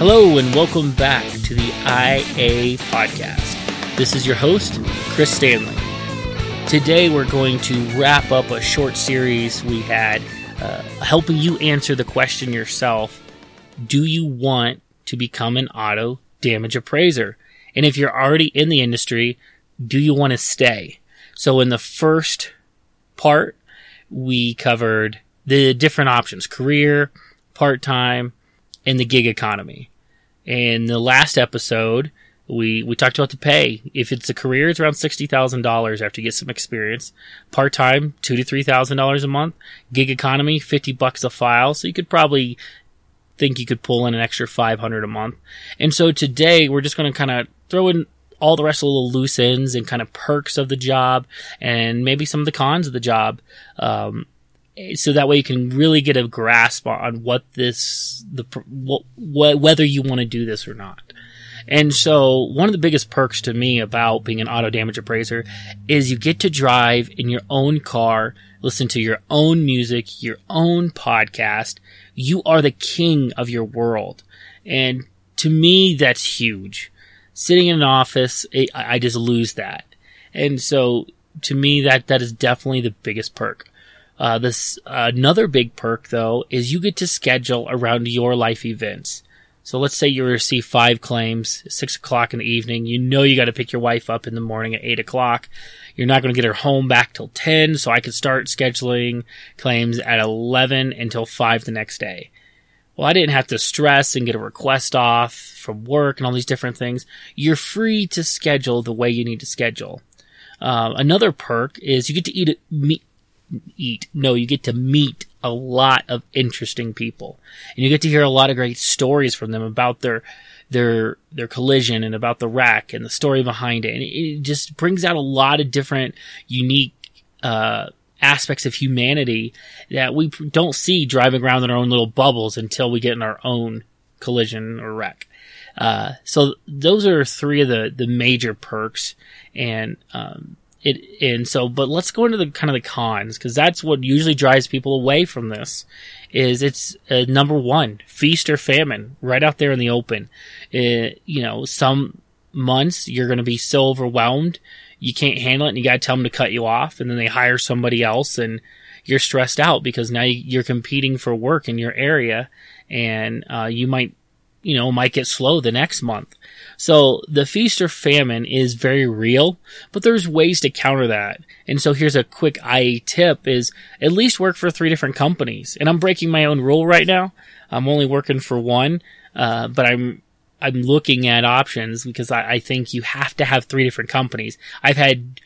Hello, and welcome back to the IA podcast. This is your host, Chris Stanley. Today, we're going to wrap up a short series we had uh, helping you answer the question yourself Do you want to become an auto damage appraiser? And if you're already in the industry, do you want to stay? So, in the first part, we covered the different options career, part time, and the gig economy. In the last episode, we we talked about the pay. If it's a career, it's around sixty thousand dollars after you get some experience. Part time, two to three thousand dollars a month. Gig economy, fifty bucks a file. So you could probably think you could pull in an extra five hundred a month. And so today we're just going to kind of throw in all the rest of the loose ends and kind of perks of the job and maybe some of the cons of the job. Um, so that way you can really get a grasp on what this the what, whether you want to do this or not. And so one of the biggest perks to me about being an auto damage appraiser is you get to drive in your own car, listen to your own music, your own podcast. You are the king of your world. And to me, that's huge. Sitting in an office, eh, I just lose that. And so to me, that, that is definitely the biggest perk. Uh, this another big perk though is you get to schedule around your life events. So let's say you receive five claims, six o'clock in the evening. You know you got to pick your wife up in the morning at eight o'clock. You're not going to get her home back till 10, so I could start scheduling claims at 11 until 5 the next day. Well, I didn't have to stress and get a request off from work and all these different things. You're free to schedule the way you need to schedule. Uh, another perk is you get to eat, meet, eat. No, you get to meet a lot of interesting people, and you get to hear a lot of great stories from them about their their their collision and about the wreck and the story behind it. And it just brings out a lot of different unique uh, aspects of humanity that we don't see driving around in our own little bubbles until we get in our own collision or wreck. Uh, so those are three of the the major perks, and um, it and so but let's go into the kind of the cons because that's what usually drives people away from this is it's uh, number one feast or famine right out there in the open. Uh, you know some months you're going to be so overwhelmed you can't handle it and you got to tell them to cut you off and then they hire somebody else and you're stressed out because now you're competing for work in your area and uh, you might you know might get slow the next month so the feast or famine is very real, but there's ways to counter that. And so here's a quick IA tip is at least work for three different companies. And I'm breaking my own rule right now. I'm only working for one, uh, but I'm I'm looking at options because I, I think you have to have three different companies. I've had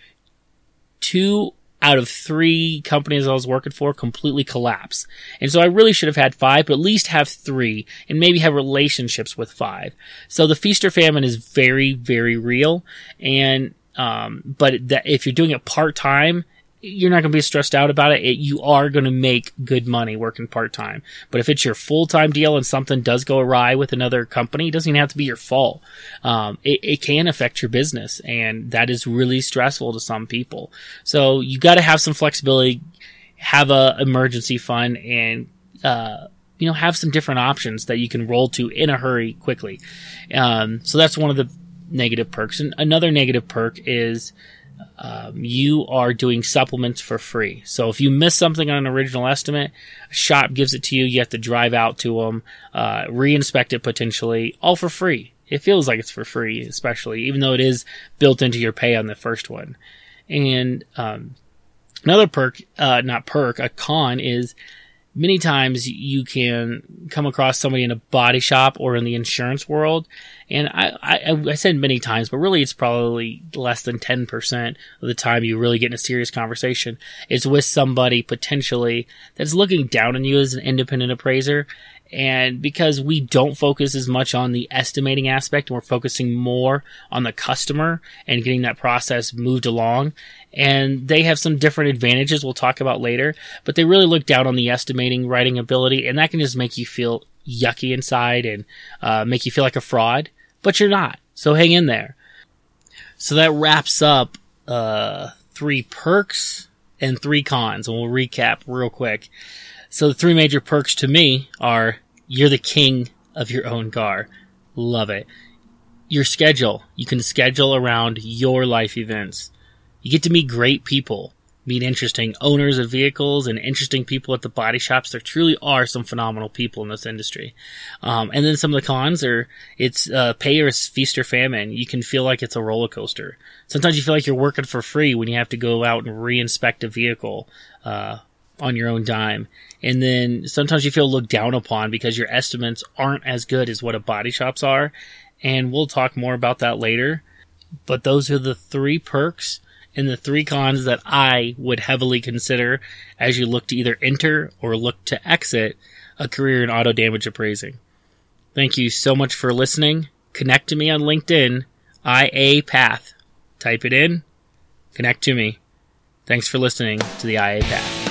two out of three companies I was working for completely collapse. And so I really should have had five, but at least have three and maybe have relationships with five. So the feast or famine is very, very real. And, um, but that if you're doing it part time, you're not going to be stressed out about it. it you are going to make good money working part time. But if it's your full time deal and something does go awry with another company, it doesn't even have to be your fault. Um, it, it can affect your business, and that is really stressful to some people. So you got to have some flexibility, have a emergency fund, and uh, you know have some different options that you can roll to in a hurry quickly. Um, so that's one of the negative perks. And another negative perk is um, you are doing supplements for free. So if you miss something on an original estimate, a shop gives it to you. You have to drive out to them, uh, reinspect it potentially, all for free. It feels like it's for free, especially even though it is built into your pay on the first one. And um, another perk, uh, not perk, a con is many times you can come across somebody in a body shop or in the insurance world. And I, I, I said many times, but really it's probably less than 10% of the time you really get in a serious conversation. It's with somebody potentially that's looking down on you as an independent appraiser and because we don't focus as much on the estimating aspect, we're focusing more on the customer and getting that process moved along. And they have some different advantages we'll talk about later, but they really look down on the estimating writing ability, and that can just make you feel yucky inside and uh, make you feel like a fraud, but you're not. So hang in there. So that wraps up uh, three perks and three cons, and we'll recap real quick. So the three major perks to me are you're the king of your own car. Love it. Your schedule. You can schedule around your life events. You get to meet great people, meet interesting owners of vehicles and interesting people at the body shops. There truly are some phenomenal people in this industry. Um, and then some of the cons are it's uh, pay or feast or famine. You can feel like it's a roller coaster. Sometimes you feel like you're working for free when you have to go out and re-inspect a vehicle. Uh, on your own dime. And then sometimes you feel looked down upon because your estimates aren't as good as what a body shops are. And we'll talk more about that later. But those are the three perks and the three cons that I would heavily consider as you look to either enter or look to exit a career in auto damage appraising. Thank you so much for listening. Connect to me on LinkedIn, IA Path. Type it in, connect to me. Thanks for listening to the IA Path.